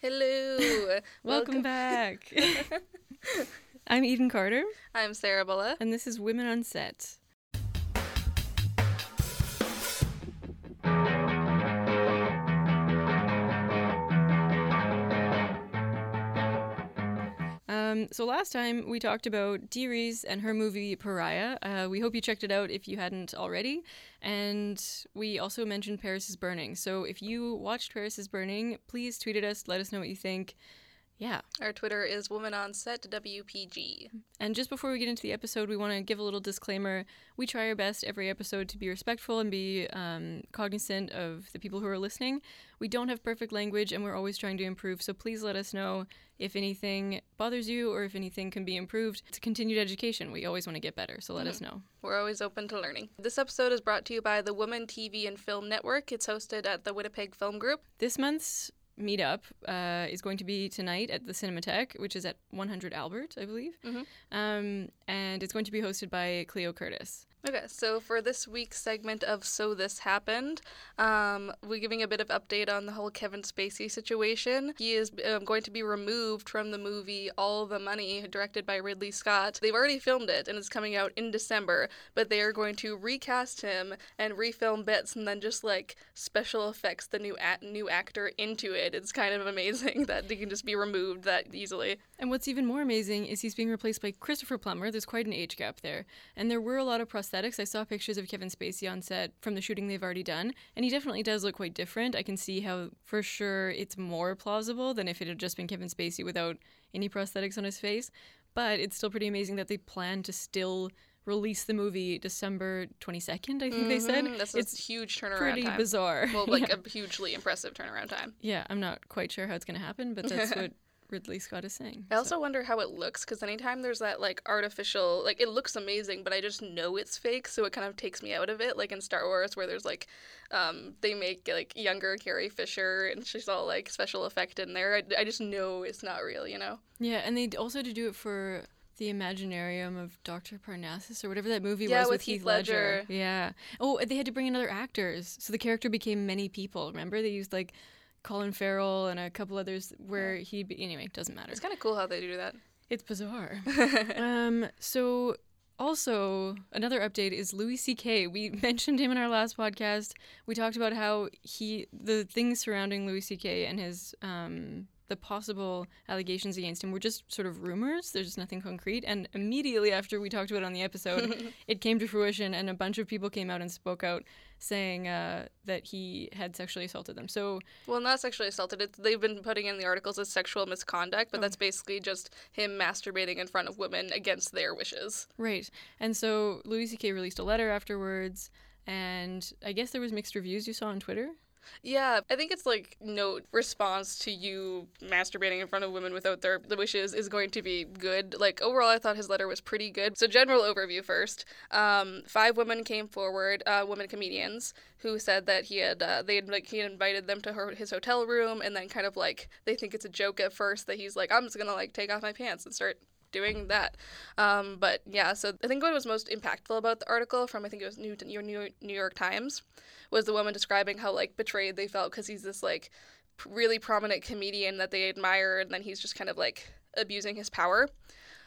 Hello. Welcome back. I'm Eden Carter, I'm Sarah Bulla. and this is Women on Set. Um, so last time we talked about Dee and her movie Pariah. Uh, we hope you checked it out if you hadn't already. And we also mentioned Paris is Burning. So if you watched Paris is Burning, please tweet at us, let us know what you think. Yeah. Our Twitter is Woman on Set WPG. And just before we get into the episode, we want to give a little disclaimer. We try our best every episode to be respectful and be um, cognizant of the people who are listening. We don't have perfect language and we're always trying to improve, so please let us know if anything bothers you or if anything can be improved. It's a continued education. We always want to get better, so let us know. We're always open to learning. This episode is brought to you by the Woman TV and Film Network. It's hosted at the Winnipeg Film Group. This month's meetup uh, is going to be tonight at the Cinematheque, which is at 100 Albert, I believe. Mhm. Um, and it's going to be hosted by Cleo Curtis. Okay, so for this week's segment of So This Happened, um, we're giving a bit of update on the whole Kevin Spacey situation. He is um, going to be removed from the movie All the Money, directed by Ridley Scott. They've already filmed it and it's coming out in December, but they are going to recast him and refilm bits and then just like special effects the new new actor into it. It's kind of amazing that he can just be removed that easily. And what's even more amazing is he's being replaced by Christopher Plummer. There's quite an age gap there. And there were a lot of prosthetics. I saw pictures of Kevin Spacey on set from the shooting they've already done, and he definitely does look quite different. I can see how, for sure, it's more plausible than if it had just been Kevin Spacey without any prosthetics on his face. But it's still pretty amazing that they plan to still release the movie December 22nd, I think they said. Mhm, That's a it's huge turnaround pretty time. bizarre. Well, like yeah. a hugely impressive turnaround time. Yeah, I'm not quite sure how it's going to happen, but that's what Ridley Scott is saying. I also wonder how it looks because anytime there's that like artificial, like it looks amazing, but I just know it's fake, so it kind of takes me out of it. Like in Star Wars, where there's like, um, they make like younger Carrie Fisher and she's all like special effect in there. I, I just know it's not real, you know. Yeah, and they also to do it for the Imaginarium of Dr. Parnassus or whatever that movie Yeah, was with with Heath Heath Ledger. Ledger. Yeah. Oh, they had to bring in other actors, so the character became many people. Remember, they used like Colin Farrell and a couple others where he. Be- anyway, doesn't matter. It's kind of cool how they do that. It's bizarre. um. So. Also, another update is Louis C.K. We mentioned him in our last podcast. We talked about how he, the things surrounding Louis C.K. and his, um, the possible allegations against him were just sort of rumors. There's nothing concrete. And immediately after we talked about it on the episode, it came to fruition, and a bunch of people came out and spoke out saying uh, that he had sexually assaulted them. So, Well, not sexually assaulted. It's, they've been putting in the articles as sexual misconduct, but that's basically just him masturbating in front of women against their wishes. Right. And so Louis C.K. released a letter afterwards, and I guess there was mixed reviews you saw on Twitter. Yeah, I think it's like no response to you masturbating in front of women without their wishes is going to be good. Like overall, I thought his letter was pretty good. So general overview first. Um, five women came forward, uh, women comedians, who said that he had uh, they had like he had invited them to her, his hotel room, and then kind of like they think it's a joke at first that he's like I'm just gonna like take off my pants and start doing that. Um, but yeah, so I think what was most impactful about the article from I think it was New New York Times was the woman describing how like betrayed they felt because he's this like really prominent comedian that they admire, and then he's just kind of like abusing his power.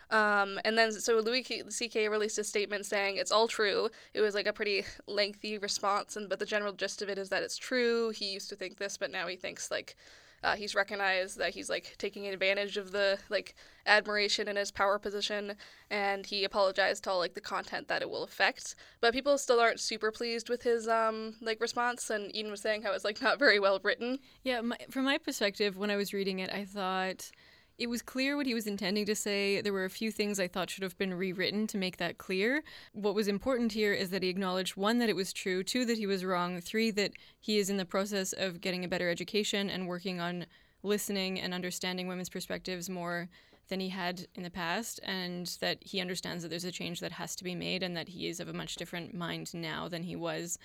Um, and then so Louis C.K. released a statement saying it's all true. It was like a pretty lengthy response, and but the general gist of it is that it's true. He used to think this, but now he thinks like uh, he's recognized that he's like taking advantage of the like admiration in his power position, and he apologized to all like the content that it will affect. But people still aren't super pleased with his um like response, and Eden was saying how it's like not very well written. Yeah, my, from my perspective, when I was reading it, I thought it was clear what he was intending to say. There were a few things I thought should have been rewritten to make that clear. What was important here is that he acknowledged one, that it was true, two, that he was wrong, three, that he is in the process of getting a better education and working on listening and understanding women's perspectives more than he had in the past, and that he understands that there's a change that has to be made and that he is of a much different mind now than he was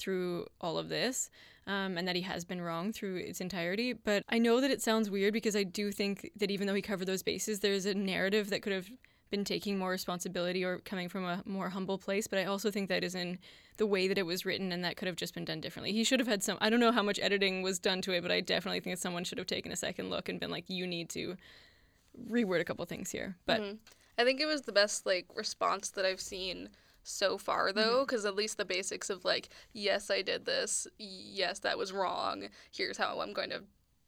through all of this, um, and that he has been wrong through its entirety. But I know that it sounds weird because I do think that even though he covered those bases, there's a narrative that could have been taking more responsibility or coming from a more humble place, but I also think that is in the way that it was written and that could have just been done differently. He should have had some I don't know how much editing was done to it, but I definitely think that someone should have taken a second look and been like you need to reword a couple things here. But Mhm. I think it was the best like response that I've seen so far though because at least the basics of like yes I did this yes that was wrong here's how I'm going to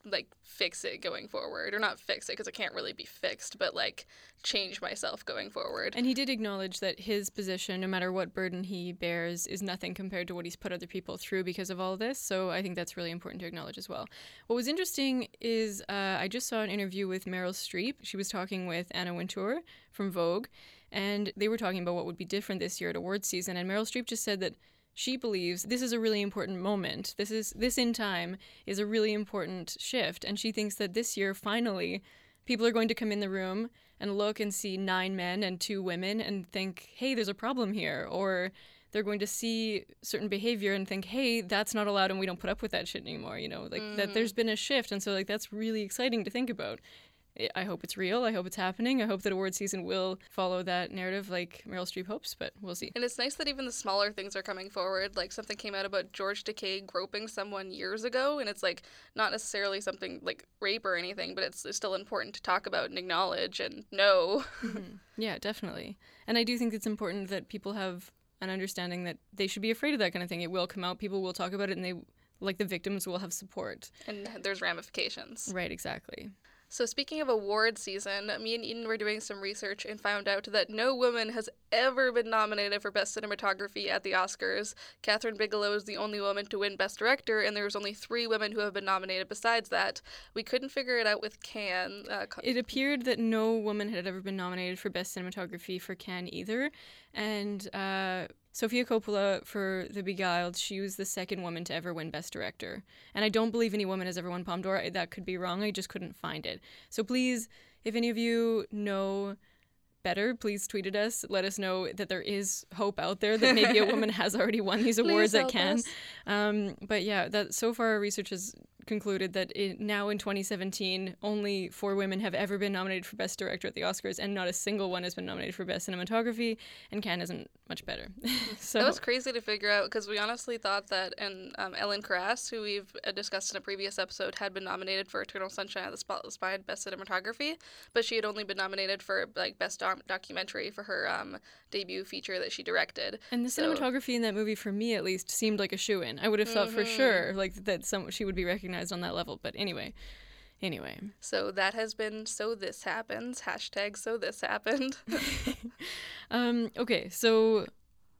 like fix it going forward or not fix it because it can't really be fixed but like change myself going forward And he did acknowledge that his position, no matter what burden he bears, is nothing compared to what he's put other people through because of all this. So I think that's really important to acknowledge as well. What was interesting is uh, I just saw an interview with Meryl Streep. She was talking with Anna Wintour from Vogue, and they were talking about what would be different this year at awards season. And Meryl Streep just said that she believes this is a really important moment. This is this in time is a really important shift, and she thinks that this year finally people are going to come in the room and look and see nine men and two women and think, hey, there's a problem here. Or they're going to see certain behavior and think, hey, that's not allowed and we don't put up with that shit anymore. You know, like that mm. there's been a shift. And so, like, that's really exciting to think about. I- I hope it's real. I hope it's happening. I hope that award season will follow that narrative like Meryl Streep hopes, but we'll see. And it's nice that even the smaller things are coming forward. Like something came out about George Takei groping someone years ago, and it's like not necessarily something like rape or anything, but it's, it's still important to talk about and acknowledge and know. Mm-hmm. Yeah, definitely. And I do think it's important that people have an understanding that they should be afraid of that kind of thing. It will come out, people will talk about it, and they, like the victims, will have support. and there's ramifications. Right, exactly. So speaking of award season, me and Eden were doing some research and found out that no woman has ever been nominated for Best Cinematography at the Oscars. Kathryn Bigelow is the only woman to win Best Director, and there's only three women who have been nominated besides that. We couldn't figure it out with Cannes. Uh, It appeared that no woman had ever been nominated for Best Cinematography for Cannes either. And uh, Sofia Coppola for The Beguiled, she was the second woman to ever win Best Director. And I don't believe any woman has ever won Palme d'Or. That could be wrong. I just couldn't find it. So please, if any of you know better, please tweet at us. Let us know that there is hope out there that maybe a woman has already won these awards Please at help Um, but yeah, that so far our research has concluded that it, now in 2017, only four women have ever been nominated for Best Director at the Oscars, and not a single one has been nominated for Best Cinematography. And Cannes isn't much better. so That was crazy to figure out because we honestly thought that, and um, Ellen Kuras, who we've uh, discussed in a previous episode, had been nominated for Eternal Sunshine of the Spotless Mind Best Cinematography, but she had only been nominated for like Best doc- Documentary for her um, debut feature that she directed. and the so- cinematography in that movie, for me at least, seemed like a shoe in. I would have thought for Mm-hmm. sure like that some she would be recognized on that level. But anyway, anyway. So that has been So This Happens. Hashtag So This Happened. Um, okay, so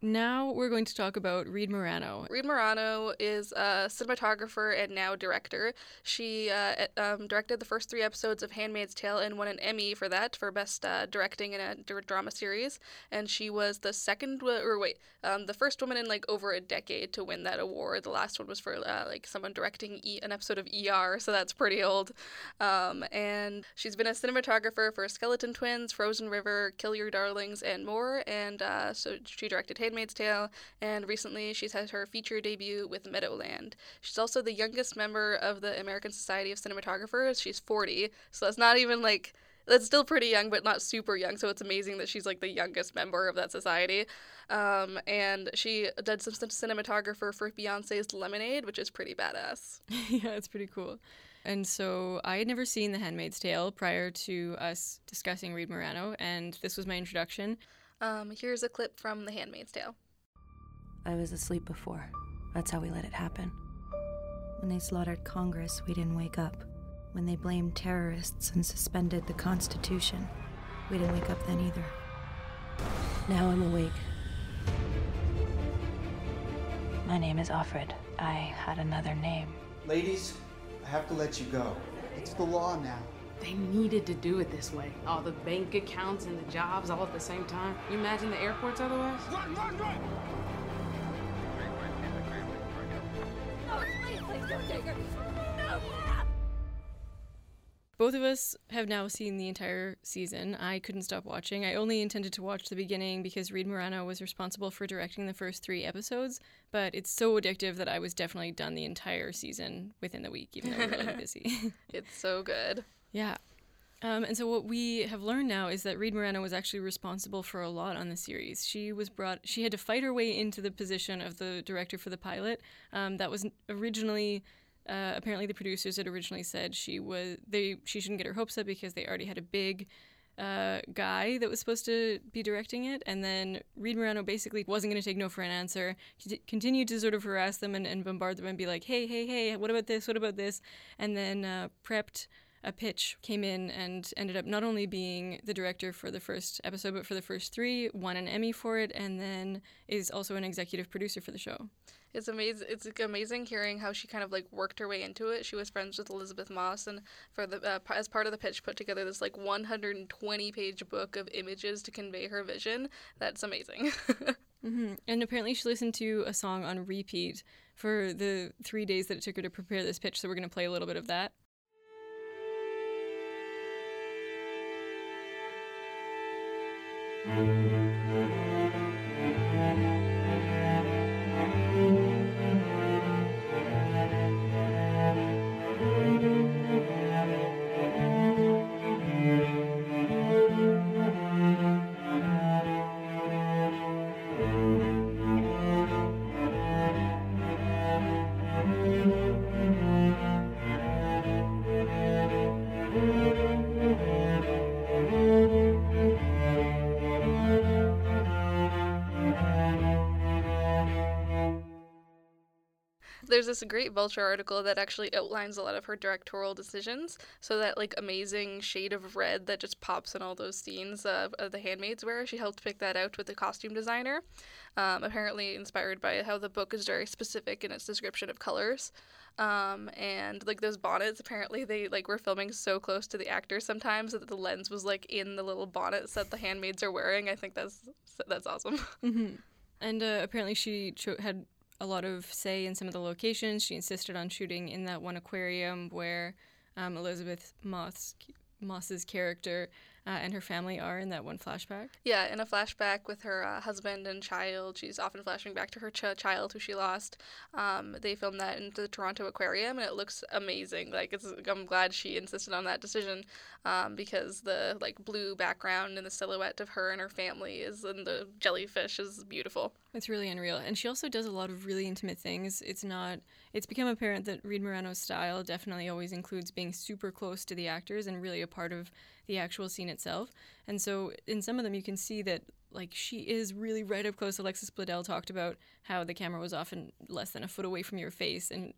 now we're going to talk about Reed Morano. Reed Morano is a cinematographer and now director. She uh, um, directed the first three episodes of Handmaid's Tale and won an Emmy for that for best uh, directing in a drama series. And she was the second, or wait, um, the first woman in like over a decade to win that award. The last one was for uh, like someone directing e- an episode of ER, so that's pretty old. Um, and she's been a cinematographer for Skeleton Twins, Frozen River, Kill Your Darlings, and more. And uh, so she directed Handmaid's Tale, and recently she's had her feature debut with Meadowland. She's also the youngest member of the American Society of Cinematographers. She's 40, so that's not even like. That's still pretty young, but not super young. So it's amazing that she's like the youngest member of that society. Um, and she did some cin- cinematographer for Beyonce's Lemonade, which is pretty badass. yeah, it's pretty cool. And so I had never seen The Handmaid's Tale prior to us discussing Reed Morano, and this was my introduction. Um, here's a clip from The Handmaid's Tale. I was asleep before. That's how we let it happen. When they slaughtered Congress, we didn't wake up. When they blamed terrorists and suspended the Constitution, we didn't wake up then either. Now I'm awake. My name is Offred. I had another name. Ladies, I have to let you go. It's the law now. They needed to do it this way. All the bank accounts and the jobs all at the same time. You imagine the airports otherwise? Both of us have now seen the entire season. I couldn't stop watching. I only intended to watch the beginning because Reed Morano was responsible for directing the first three episodes, but it's so addictive that I was definitely done the entire season within the week, even though we we're really busy. It's so good. Yeah. Um, and so what we have learned now is that Reed Morano was actually responsible for a lot on the series. She was brought. She had to fight her way into the position of the director for the pilot. Um, that was originally. Uh, apparently, the producers had originally said she was they she shouldn't get her hopes up because they already had a big uh, guy that was supposed to be directing it, and then Reed Morano basically wasn't going to take no for an answer. He continued to sort of harass them and, and, bombard them and be like, "Hey, hey, hey, what about this? What about this?" And then uh, prepped a pitch, came in, and ended up not only being the director for the first episode, but for the first three, won an Emmy for it, and then is also an executive producer for the show. It's amazing. It's amazing hearing how she kind of like worked her way into it. She was friends with Elisabeth Moss, and for the uh, as part of the pitch, put together this like 120 page book of images to convey her vision. That's amazing. mm-hmm. And apparently, she listened to a song on repeat for the three days that it took her to prepare this pitch. So we're going to play a little bit of that. There's this great Vulture article that actually outlines a lot of her directorial decisions. So that like amazing shade of red that just pops in all those scenes of, of the Handmaid's wear, she helped pick that out with the costume designer. Um, apparently inspired by how the book is very specific in its description of colors. Um, and like those bonnets, apparently they like were filming so close to the actors sometimes that the lens was like in the little bonnets that the handmaids are wearing. I think that's that's awesome. Mm-hmm. And uh, apparently she cho- had a lot of say in some of the locations. She insisted on shooting in that one aquarium where um, Elisabeth Moss Moss's character uh, and her family are in that one flashback. Yeah, in a flashback with her uh, husband and child, she's often flashing back to her ch- child who she lost. Um, they filmed that in the Toronto Aquarium, and it looks amazing. Like, it's, I'm glad she insisted on that decision um, because the like blue background and the silhouette of her and her family is, and the jellyfish is beautiful. It's really unreal, and she also does a lot of really intimate things. It's not. It's become apparent that Reed Morano's style definitely always includes being super close to the actors and really a part of the actual scene itself. And so in some of them, you can see that like she is really right up close. Alexis Bledel talked about how the camera was often less than a foot away from your face, and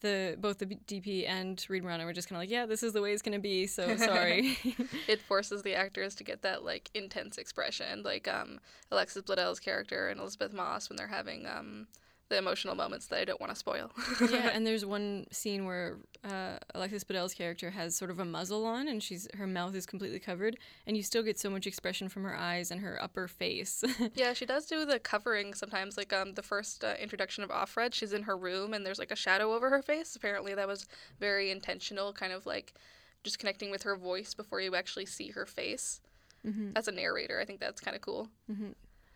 the both the DP and Reed Morano were just kind of like, yeah, this is the way it's gonna be. So sorry. it forces the actors to get that like intense expression, like um, Alexis Bledel's character and Elisabeth Moss when they're having um, the emotional moments that I don't want to spoil. yeah, and there's one scene where uh, Alexis Bledel's character has sort of a muzzle on, and she's her mouth is completely covered, and you still get so much expression from her eyes and her upper face. yeah, she does do the covering sometimes. Like um, the first uh, introduction of Offred, she's in her room, and there's like a shadow over her face. Apparently, that was very intentional, kind of like just connecting with her voice before you actually see her face. Mm-hmm. As a narrator, I think that's kind of cool. Mm-hmm.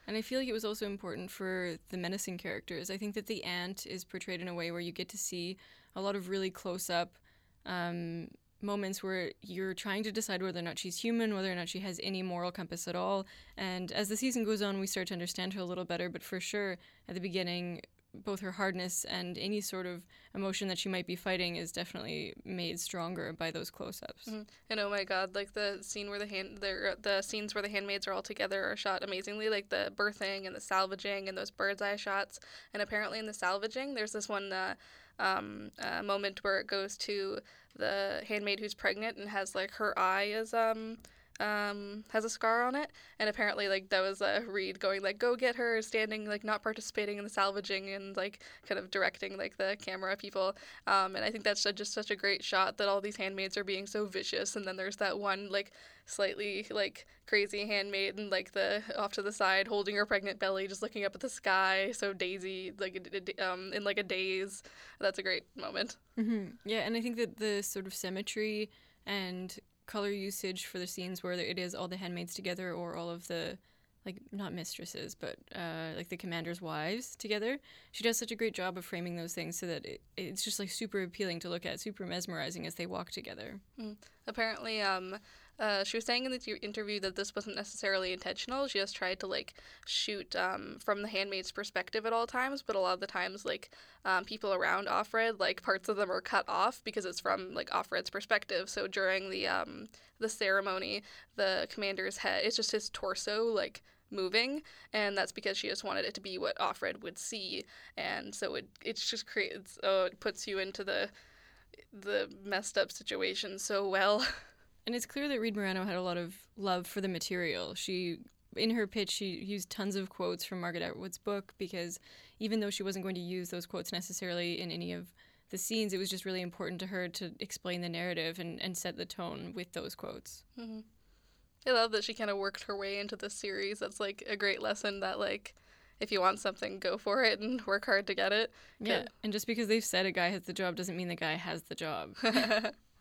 And I feel like it was also important for the menacing characters. I think that the Aunt is portrayed in a way where you get to see a lot of really close up um, moments where you're trying to decide whether or not she's human, whether or not she has any moral compass at all. And as the season goes on, we start to understand her a little better. But for sure, at the beginning, both her hardness and any sort of emotion that she might be fighting is definitely made stronger by those close-ups. Mm-hmm. And oh my god, like the scene where the hand the the scenes where the handmaids are all together are shot amazingly, like the birthing and the salvaging and those bird's eye shots. And apparently in the salvaging, there's this one uh, um, uh, moment where it goes to the handmaid who's pregnant and has like her eye is um um, has a scar on it, and apparently like that was a uh, Reed going like go get her, standing like not participating in the salvaging and like kind of directing like the camera people, um, and I think that's just such a great shot that all these handmaids are being so vicious, and then there's that one like slightly like crazy handmaid and like the off to the side holding her pregnant belly just looking up at the sky so daisy like um in like a daze. That's a great moment. Mm-hmm. yeah and i think that the sort of symmetry and color usage for the scenes where it is all the handmaids together or all of the like not mistresses but uh, like the commander's wives together she does such a great job of framing those things so that it, it's just like super appealing to look at super mesmerizing as they walk together mm. apparently um, uh, she was saying in the interview that this wasn't necessarily intentional. She just tried to like shoot um, from the handmaid's perspective at all times, but a lot of the times, like um, people around Offred, like parts of them are cut off because it's from like Offred's perspective. So during the um, the ceremony, the commander's head, it's just his torso, like moving, and that's because she just wanted it to be what Offred would see, and so it it's just creates oh it puts you into the the messed up situation so well. And it's clear that Reed Morano had a lot of love for the material. She in her pitch she used tons of quotes from Margaret Atwood's book because even though she wasn't going to use those quotes necessarily in any of the scenes, it was just really important to her to explain the narrative and, and set the tone with those quotes. Mm-hmm. I love that she kind of worked her way into this series. That's like a great lesson that like if you want something, go for it and work hard to get it. Yeah, and just because they've said a guy has the job doesn't mean the guy has the job.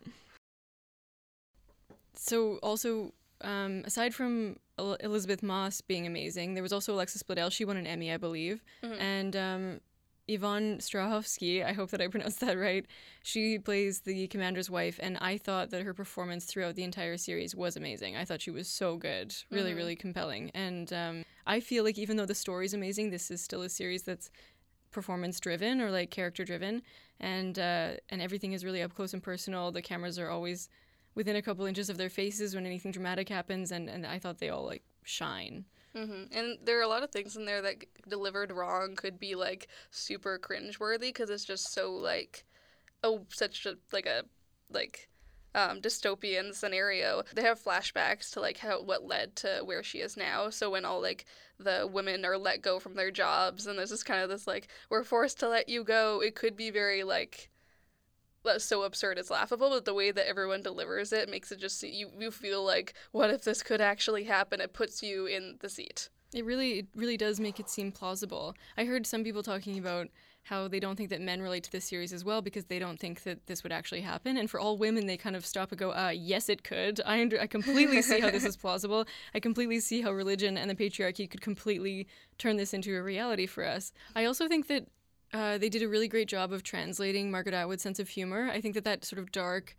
so also um, aside from El- Elisabeth Moss being amazing, there was also Alexis Bledel. She won an Emmy, I believe, Mhm. and um, Yvonne Strahovski. I hope that I pronounced that right. She plays the commander's wife, and I thought that her performance throughout the entire series was amazing. I thought she was so good, really, Mhm. really compelling. And um, I feel like even though the story is amazing, this is still a series that's performance driven or like character driven, and uh, and everything is really up close and personal. The cameras are always within a couple inches of their faces when anything dramatic happens, and, and I thought they all like shine. hmm And there are a lot of things in there that delivered wrong could be like super cringeworthy because it's just so like, oh, such a like a like um, dystopian scenario. They have flashbacks to like how what led to where she is now. So when all like the women are let go from their jobs and there's just kind of this like we're forced to let you go. It could be very like so absurd it's laughable but the way that everyone delivers it makes it just you you feel like what if this could actually happen it puts you in the seat It really, it really does make it seem plausible. I heard some people talking about how they don't think that men relate to this series as well because they don't think that this would actually happen. And for all women, they kind of stop and go, uh, yes, it could. I, under- I completely see how this is plausible. I completely see how religion and the patriarchy could completely turn this into a reality for us. I also think that uh, they did a really great job of translating Margaret Atwood's sense of humor. I think that that sort of dark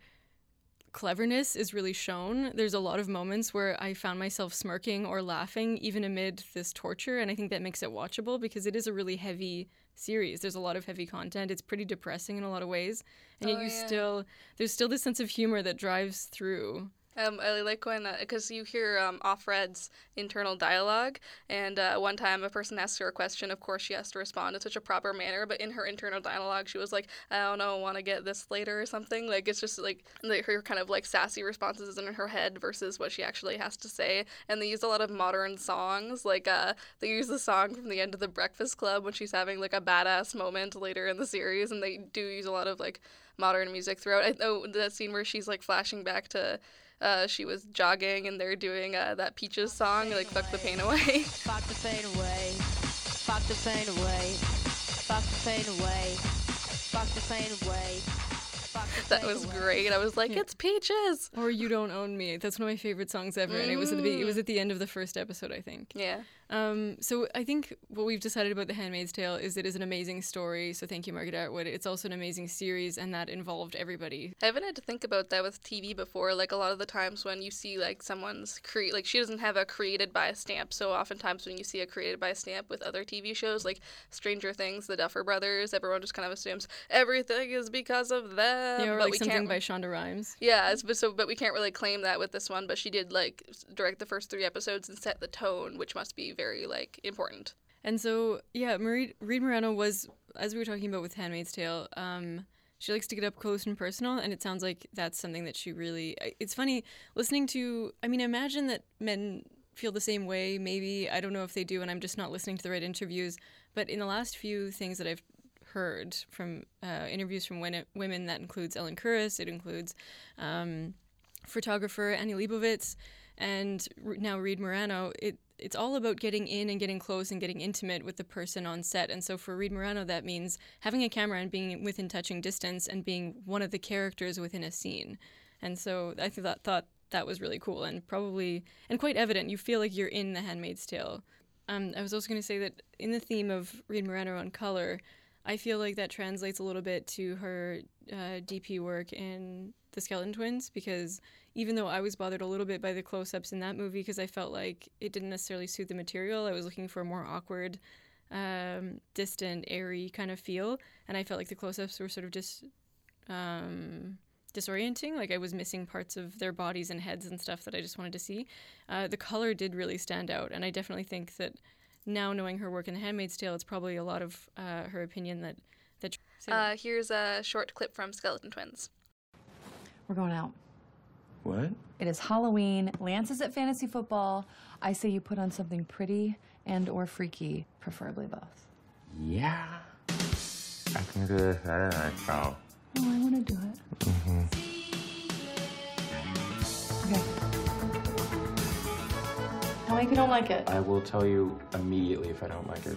cleverness is really shown. There's a lot of moments where I found myself smirking or laughing even amid this torture, and I think that makes it watchable because it is a really heavy series. There's a lot of heavy content. It's pretty depressing in a lot of ways, and yet Oh, you yeah. still there's still this sense of humor that drives through. Um, I like when because you hear um, Offred's internal dialogue, and uh, one time a person asks her a question. Of course, she has to respond in such a proper manner, but in her internal dialogue, she was like, "I don't know, want to get this later or something." Like it's just like, her kind of like sassy responses in her head versus what she actually has to say. And they use a lot of modern songs, like uh, they use the song from the end of the Breakfast Club when she's having like a badass moment later in the series, and they do use a lot of like modern music throughout. I know that scene where she's like flashing back to uh, she was jogging and they're doing uh, that Peaches song, like "Fuck the Pain Away." Fuck the pain away. Fuck the pain away. Fuck the pain away. Fuck the pain away. Fuck the that was great. I was like, Yeah. "It's Peaches." Or "You Don't Own Me." That's one of my favorite songs ever, and it was at the be- it was at the end of the first episode, I think. Yeah. Um, so I think what we've decided about The Handmaid's Tale is it is an amazing story. So thank you, Margaret Atwood. It's also an amazing series, and that involved everybody. I haven't had to think about that with TV before. Like a lot of the times when you see like someone's create, like she doesn't have a created by a stamp. So oftentimes when you see a created by a stamp with other TV shows like Stranger Things, The Duffer Brothers, everyone just kind of assumes everything is because of them. yeah, or but like something by Shonda Rhimes. Yeah, it's, but so but we can't really claim that with this one. But she did like direct the first three episodes and set the tone, which must be very like important. And so, yeah, Marie, Reed Morano was, as we were talking about with Handmaid's Tale, um, she likes to get up close and personal, and it sounds like that's something that she really. It's funny listening to. I mean, imagine that men feel the same way. Maybe I don't know if they do, and I'm just not listening to the right interviews. But in the last few things that I've heard from uh, interviews from women, that includes Ellen Kuras, it includes um, photographer Annie Leibovitz, and now Reed Morano. It it's all about getting in and getting close and getting intimate with the person on set. And so for Reed Morano, that means having a camera and being within touching distance and being one of the characters within a scene. And so I th- thought that was really cool and probably and quite evident. You feel like you're in The Handmaid's Tale. Um, I was also going to say that in the theme of Reed Morano on color, I feel like that translates a little bit to her uh, DP work in The Skeleton Twins because even though I was bothered a little bit by the close ups in that movie because I felt like it didn't necessarily suit the material. I was looking for a more awkward, um, distant, airy kind of feel. And I felt like the close ups were sort of just. Um, disorienting like i was missing parts of their bodies and heads and stuff that i just wanted to see uh, the color did really stand out and i definitely think that now knowing her work in the handmaid's tale it's probably a lot of uh, her opinion that that Uh, here's a short clip from Skeleton Twins. We're going out. What? It is Halloween. Lance is at fantasy football. I say you put on something pretty and or freaky, preferably both. Yeah. I can do this at a night out. Oh, I want to do it. Mm-hmm. Okay. Tell me if you don't like it. I will tell you immediately if I don't like it.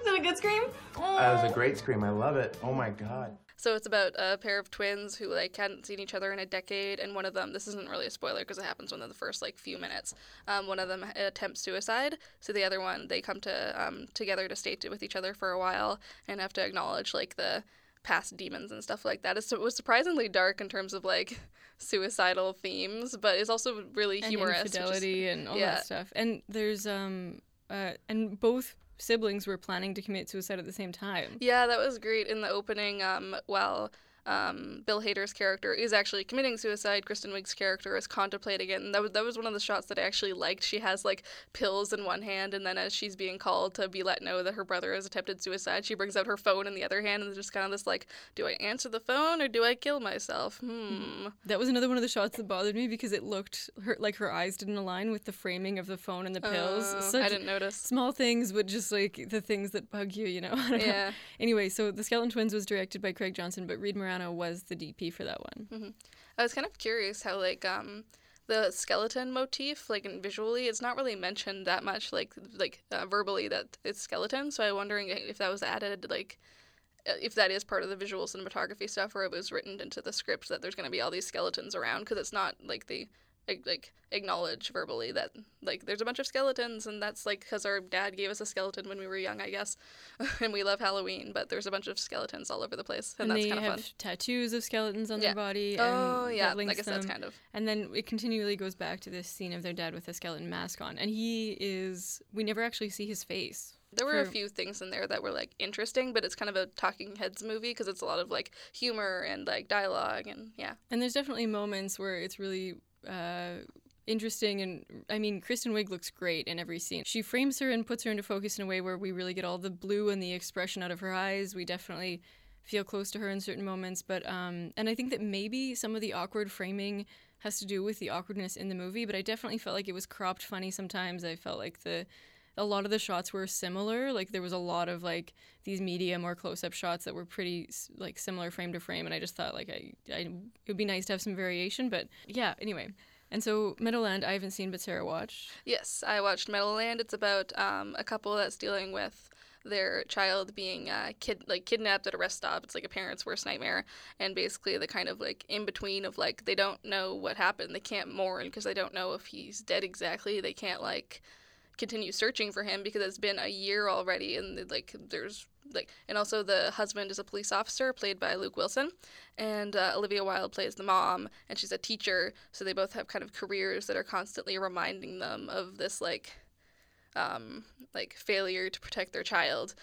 Is that a good scream? That was a great scream. I love it. Oh my god. So it's about a pair of twins who like hadn't seen each other in a decade, and one of them. This isn't really a spoiler because it happens within the first like few minutes. Um, one of them attempts suicide, so the other one they come to um, together to stay with each other for a while and have to acknowledge like the past demons and stuff like that. It's, it was surprisingly dark in terms of like suicidal themes, but it's also really and humorous. which is- infidelity and all yeah. that stuff and there's um uh and both siblings were planning to commit suicide at the same time Yeah, that was great in the opening. Um, while um, Bill Hader's character is actually committing suicide, Kristen Wiig's character is contemplating it, and that was that was one of the shots that I actually liked. She has like pills in one hand, and then as she's being called to be let know that her brother has attempted suicide, she brings out her phone in the other hand, and there's just kind of this like, do I answer the phone or do I kill myself? Hmm. That was another one of the shots that bothered me because it looked her, like her eyes didn't align with the framing of the phone and the pills. Oh, I didn't notice. Small things, but just like the things that bug you, you know. Yeah. Anyway, so the Skeleton Twins was directed by Craig Johnson, but Reed Morano was the DP for that one. hmm I was kind of curious how like um the skeleton motif like visually it's not really mentioned that much like like uh, verbally that it's skeleton so i'm wondering if that was added like uh, if that is part of the visual cinematography stuff or it was written into the script that there's going to be all these skeletons around because it's not like they like, like acknowledge verbally that like there's a bunch of skeletons and that's like because our dad gave us a skeleton when we were young i guess and we love halloween but there's a bunch of skeletons all over the place and, And, that's kind of have fun tattoos of skeletons on Yeah. their body. Oh, and yeah, I guess that's kind of- And then it continually goes back to this scene of their dad with a skeleton mask on, and he is. We never actually see his face. There were a few things in there that were like interesting, but it's kind of a talking heads movie because it's a lot of like humor and like dialogue and yeah. And there's definitely moments where it's really uh, interesting. And I mean, Kristen Wiig looks great in every scene. She frames her and puts her into focus in a way where we really get all the blue and the expression out of her eyes. We definitely feel close to her in certain moments. But um, and I think that maybe some of the awkward framing has to do with the awkwardness in the movie. But I definitely felt like it was cropped funny sometimes. I felt like the a lot of the shots were similar. Like there was a lot of like these medium or close up shots that were pretty like similar frame to frame, and I just thought like I, I it would be nice to have some variation. But yeah, anyway. And so Meadowland, I haven't seen, but Sarah watched. Yes, I watched Meadowland. It's about um, a couple that's dealing with their child being uh, kid like kidnapped at a rest stop. It's like a parent's worst nightmare, and basically the kind of like in between of like they don't know what happened. They can't mourn because they don't know if he's dead exactly. They can't like continue searching for him because it's been a year already, and like there's like and also the husband is a police officer played by Luke Wilson, and uh, Olivia Wilde plays the mom, and she's a teacher. So they both have kind of careers that are constantly reminding them of this like um, like failure to protect their child.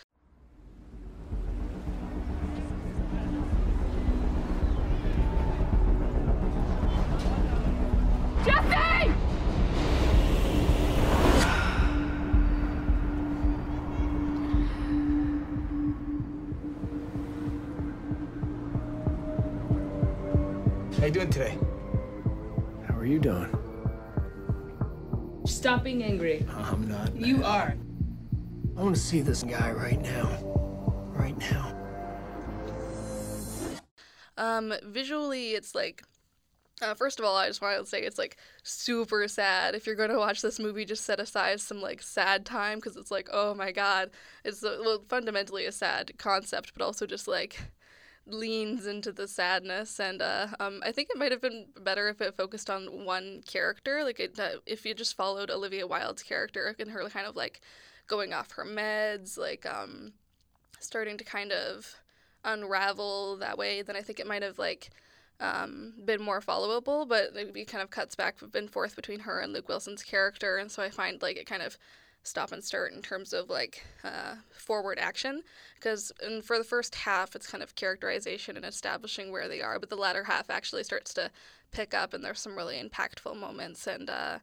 You doing today? How are you doing? Stop being angry. I'm not. You are. I want to see this guy right now. Right now. Um, visually, it's like. Uh, first of all, I just want to say it's like super sad. If you're going to watch this movie, just set aside some like sad time because it's like, oh my god, it's uh, well, fundamentally a sad concept, but also just like leans into the sadness. And uh, um, I think it might have been better if it focused on one character. Like it, uh, if you just followed Olivia Wilde's character and her kind of like going off her meds, like um, starting to kind of unravel that way, then I think it might have like um, been more followable, but it kind of cuts back and forth between her and Luke Wilson's character, and so I find like it kind of stop and start in terms of like uh, forward action because for the first half it's kind of characterization and establishing where they are but the latter half actually starts to pick up and there's some really impactful moments and uh,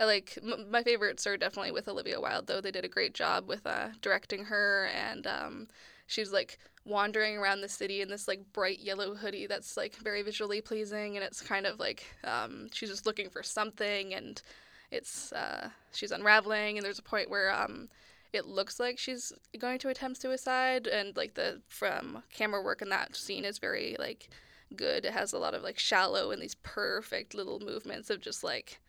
I like m- my favorites are definitely with Olivia Wilde though. They did a great job with uh, directing her and um, she's like wandering around the city in this like bright yellow hoodie that's like very visually pleasing and it's kind of like um, she's just looking for something and it's uh, she's unraveling, and there's a point where um, it looks like she's going to attempt suicide, and like the from camera work in that scene is very like good. It has a lot of like shallow and these perfect little movements of just like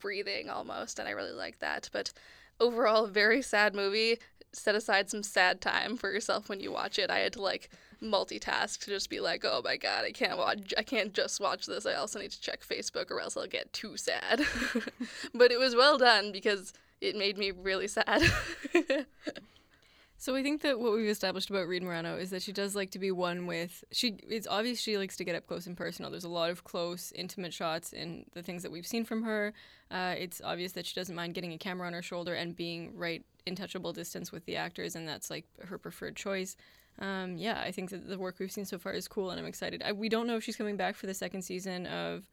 breathing almost, and I really like that. But overall, very sad movie. Set aside some sad time for yourself when you watch it. I had to like multitask to just be like, oh my god, I can't watch, I can't just watch this. I also need to check Facebook or else I'll get too sad. but it was well done because it made me really sad. So I think that what we've established about Reed Morano is that she does like to be one with she it's obvious she likes to get up close and personal. There's a lot of close, intimate shots in the things that we've seen from her. Uh, it's obvious that she doesn't mind getting a camera on her shoulder and being right in touchable distance with the actors, and that's like her preferred choice um, yeah, I think that the work we've seen so far is cool, and I'm excited. I, we don't know if she's coming back for the second season of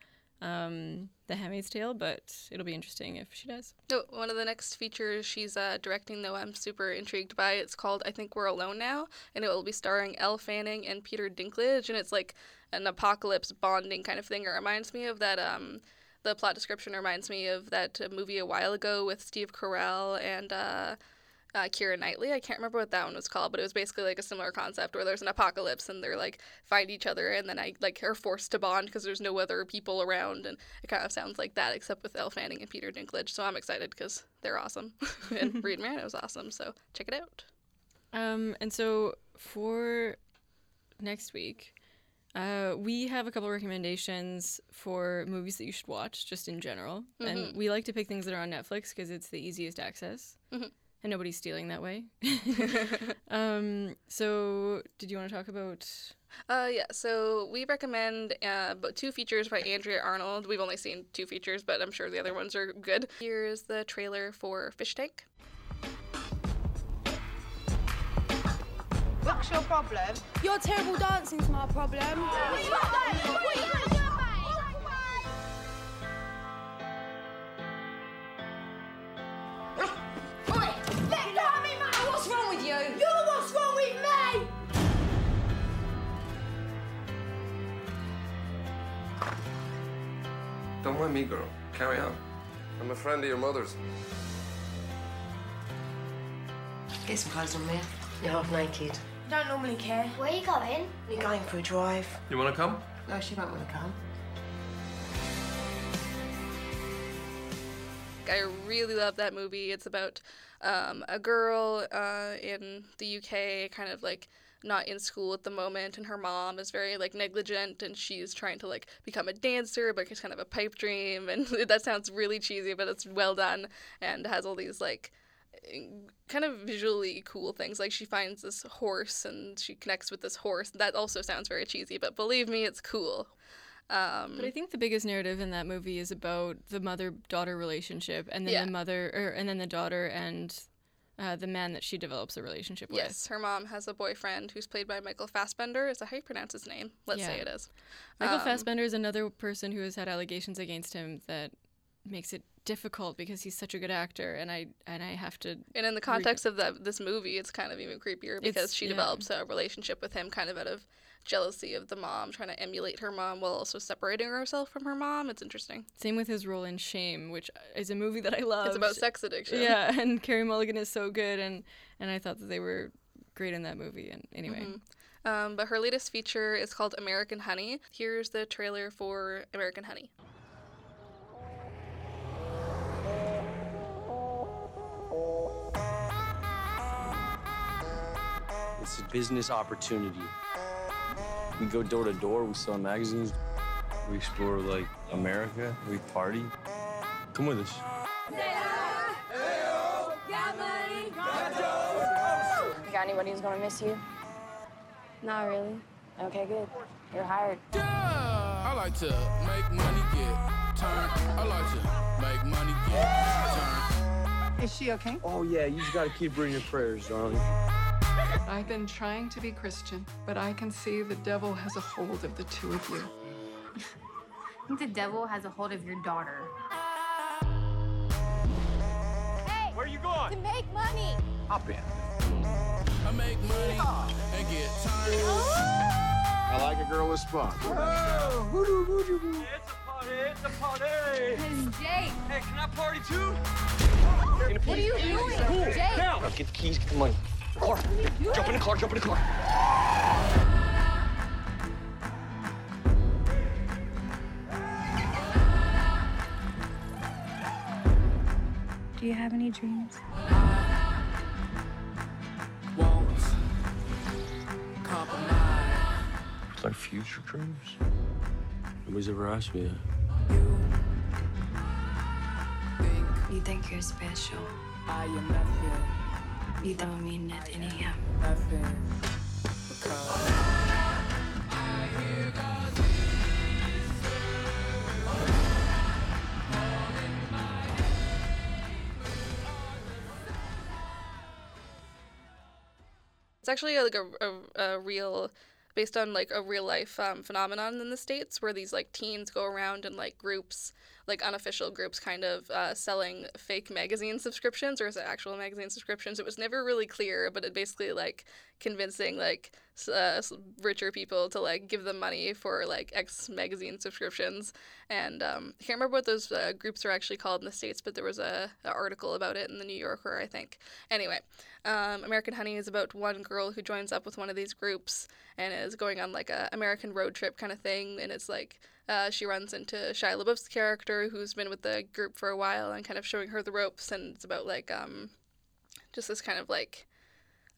um, The Handmaid's Tale, but it'll be interesting if she does. Oh, one of the next features she's uh, directing, though, I'm super intrigued by. It's called I Think We're Alone Now, and it will be starring Elle Fanning and Peter Dinklage, and it's like an apocalypse bonding kind of thing. It reminds me of that. Um, the plot description reminds me of that movie a while ago with Steve Carell and. Uh, uh, Keira Knightley. I can't remember what that one was called, but it was basically like a similar concept where there's an apocalypse and they're like find each other and then I like are forced to bond because there's no other people around and it kind of sounds like that except with Elle Fanning and Peter Dinklage. So I'm excited because they're awesome and Reed Morano's awesome. So check it out. Um, and so for next week. Uh, we have a couple recommendations for movies that you should watch, just in general. Mm-hmm. And we like to pick things that are on Netflix because it's the easiest access. Mm-hmm and nobody's stealing that way. um, so, did you want to talk about? Uh, yeah. So we recommend uh, two features by Andrea Arnold. We've only seen two features, but I'm sure the other ones are good. Here's the trailer for Fish Tank. What's your problem? Your terrible dancing's my problem. What you want? What you want? Don't mind me, girl. Carry on. I'm a friend of your mother's. Get some clothes on, Mia. You're half naked. Don't normally care. Where are you going? We're going for a drive. You want to come? No, she won't want to come. I really love that movie. It's about um, a girl uh, in the UK, kind of like not in school at the moment and her mom is very like negligent and she's trying to like become a dancer but it's kind of a pipe dream and that sounds really cheesy but it's well done and has all these like kind of visually cool things like she finds this horse and she connects with this horse that also sounds very cheesy but believe me it's cool um, but I think the biggest narrative in that movie is about the mother-daughter relationship, and then yeah. the mother, or, and then the daughter and uh, the man that she develops a relationship with. Yes, her mom has a boyfriend who's played by Michael Fassbender. Is that how you pronounce his name? Let's yeah. say it is. Michael um, Fassbender is another person who has had allegations against him that makes it difficult because he's such a good actor, and I and I have to. And in the context re- of that this movie, it's kind of even creepier because it's, she yeah. develops a relationship with him kind of out of jealousy of the mom, trying to emulate her mom while also separating herself from her mom. It's interesting. Same with his role in Shame, which is a movie that I love. It's about sex addiction. Yeah, and Carey Mulligan is so good, and and I thought that they were great in that movie. And anyway. Mm-hmm. Um, but her latest feature is called American Honey. Here's the trailer for American Honey. It's a business opportunity. We go door to door, we sell magazines, we explore like America, we party. Come with us. You got anybody who's gonna miss you? Not really. Okay, good. You're hired. I like to make money get turned. I like to make money get turned. Is she okay? Oh, yeah, you just gotta keep reading your prayers, darling. I've been trying to be Christian, but I can see the devil has a hold of the two of you. I think the devil has a hold of your daughter. Hey! Where are you going? To make money! Hop in. I make money and get turned. Oh. I like a girl with spunk. It's a party, it's a party. It's Jake. Hey, can I party too? What are you doing? Jake! Now, get the keys, get the money. Car. Jump in the car, jump in the car. Do you have any dreams? It's like future dreams. Nobody's ever asked me that. You think you're special. I am nothing, You don't mean nothing. Because It's actually like a, a, a real, based on like a real life um, phenomenon in the states where these like teens go around in like groups, like unofficial groups, kind of uh, selling fake magazine subscriptions or is it actual magazine subscriptions? It was never really clear, but it basically like convincing like uh, richer people to like give them money for like X magazine subscriptions. And um, I can't remember what those uh, groups are actually called in the states, but there was a, a article about it in the New Yorker, I think. Anyway, um, American Honey is about one girl who joins up with one of these groups and is going on like a American road trip kind of thing, and it's like uh, she runs into Shia LaBeouf's character who's been with the group for a while and kind of showing her the ropes, and it's about like um, just this kind of like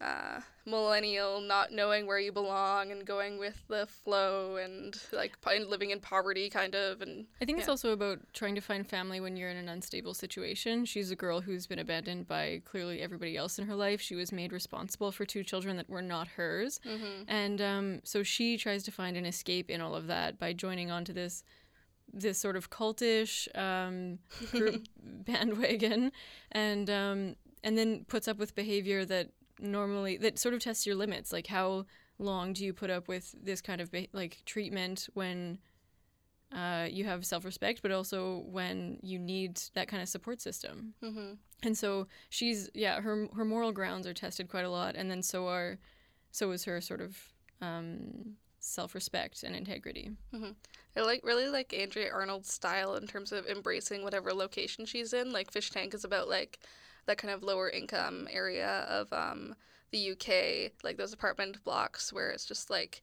uh, millennial not knowing where you belong and going with the flow and like living in poverty kind of and I think it's also about trying to find family when you're in an unstable situation. She's a girl who's been abandoned by clearly everybody else in her life. She was made responsible for two children that were not hers. Mhm. And um, so she tries to find an escape in all of that by joining onto this this sort of cultish um, group bandwagon and um, and then puts up with behavior that normally that sort of tests your limits like how long do you put up with this kind of like treatment when uh, you have self-respect but also when you need that kind of support system Mhm. and so she's yeah her her moral grounds are tested quite a lot and then so are so is her sort of um, self-respect and integrity hmm I like really like Andrea Arnold's style in terms of embracing whatever location she's in. Like Fish Tank is about like that kind of lower income area of um, the UK, like those apartment blocks where it's just like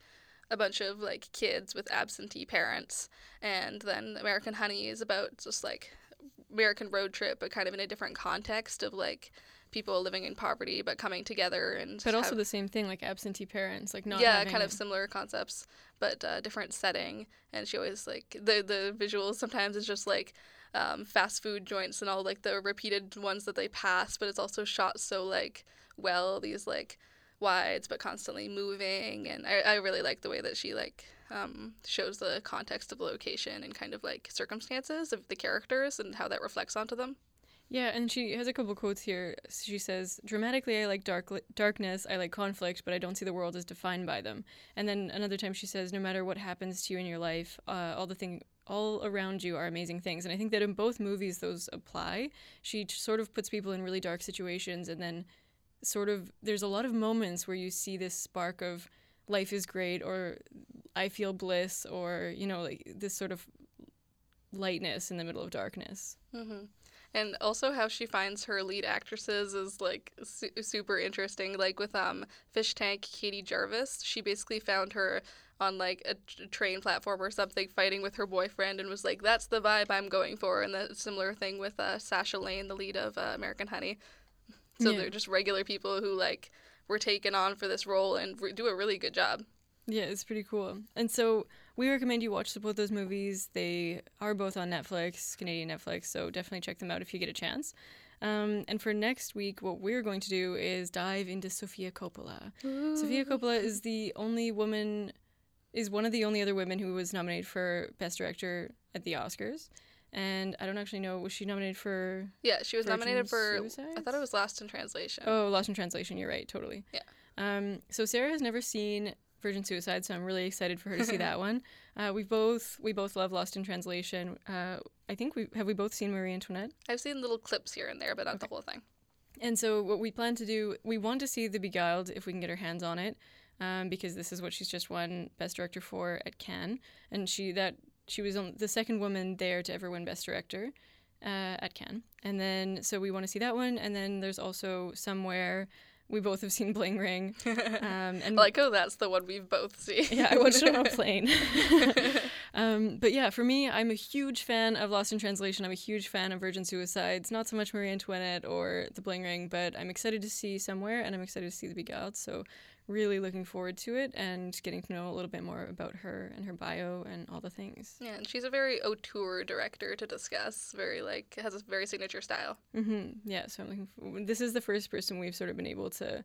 a bunch of like kids with absentee parents, and then American Honey is about just like American road trip, but kind of in a different context of like people living in poverty but coming together and but also have- the same thing like absentee parents like not yeah kind of similar concepts but uh, different setting. And she always like the the visuals sometimes is just like um, fast food joints and all like the repeated ones that they pass but it's also shot so like well these like wides but constantly moving and I, I really like the way that she like um, shows the context of the location and kind of like circumstances of the characters and how that reflects onto them Yeah, and she has a couple quotes here. She says, "Dramatically, I like dark darkness. I like conflict, but I don't see the world as defined by them." And then another time she says, "No matter what happens to you in your life, uh, all the thing all around you are amazing things." And I think that in both movies those apply. She sort of puts people in really dark situations, and then sort of there's a lot of moments where you see this spark of life is great, or I feel bliss, or you know, like this sort of lightness in the middle of darkness. hmm And also how she finds her lead actresses is like su- super interesting. Like with um Fish Tank, Katie Jarvis, she basically found her on like a t- train platform or something, fighting with her boyfriend, and was like, "That's the vibe I'm going for." And the similar thing with uh, Sasha Lane, the lead of uh, American Honey. So Yeah. they're just regular people who like were taken on for this role and re- do a really good job. Yeah, it's pretty cool. And so we recommend you watch both those movies. They are both on Netflix, Canadian Netflix, so definitely check them out if you get a chance. Um, and for next week, what we're going to do is dive into Sofia Coppola. Sofia Coppola is the only woman is one of the only other women who was nominated for Best Director at the Oscars. And I don't actually know, was she nominated for. Yeah, she was nominated for. Suicides? I thought it was Lost in Translation. Oh, Lost in Translation, you're right, totally. Yeah. Um, so Sarah has never seen Virgin Suicide, so I'm really excited for her to see that one. Uh, we both we both love Lost in Translation. Uh, I think we have we both seen Marie Antoinette. I've seen little clips here and there, but not the whole thing. And so what we plan to do, we want to see The Beguiled if we can get our hands on it, um, because this is what she's just won Best Director for at Cannes, and she that she was on, the second woman there to ever win Best Director uh, at Cannes. And then so we want to see that one, and then there's also somewhere. We both have seen Bling Ring. Um, and like, oh, that's the one we've both seen. yeah, I watched it on a plane. um, but yeah, for me, I'm a huge fan of Lost in Translation. I'm a huge fan of Virgin Suicides. Not so much Marie Antoinette or The Bling Ring, but I'm excited to see Somewhere and I'm excited to see The big Beguiled. So really looking forward to it and getting to know a little bit more about her and her bio and all the things. Yeah, and she's a very auteur director to discuss. Very like has a very signature style. Mm-hmm. Yeah, so I'm looking. For, this is the first person we've sort of been able to,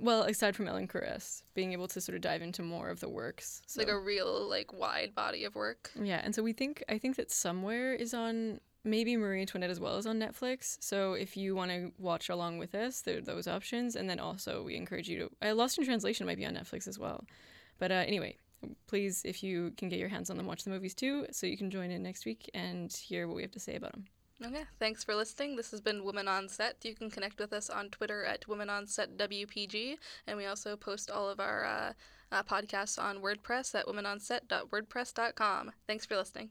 well, aside from Ellen Kuras, being able to sort of dive into more of the works. It's like a real like wide body of work. Yeah, and so we think I think that somewhere is on maybe Marie Antoinette as well as on Netflix. So if you want to watch along with us, there are those options. And then also we encourage you to uh, Lost in Translation might be on Netflix as well. But uh, anyway, please if you can get your hands on them, watch the movies too, so you can join in next week and hear what we have to say about them. Okay, thanks for listening. This has been Women on Set. You can connect with us on Twitter at Women on Set WPG, and we also post all of our uh, uh, podcasts on WordPress at womenonset.wordpress.com. Thanks for listening.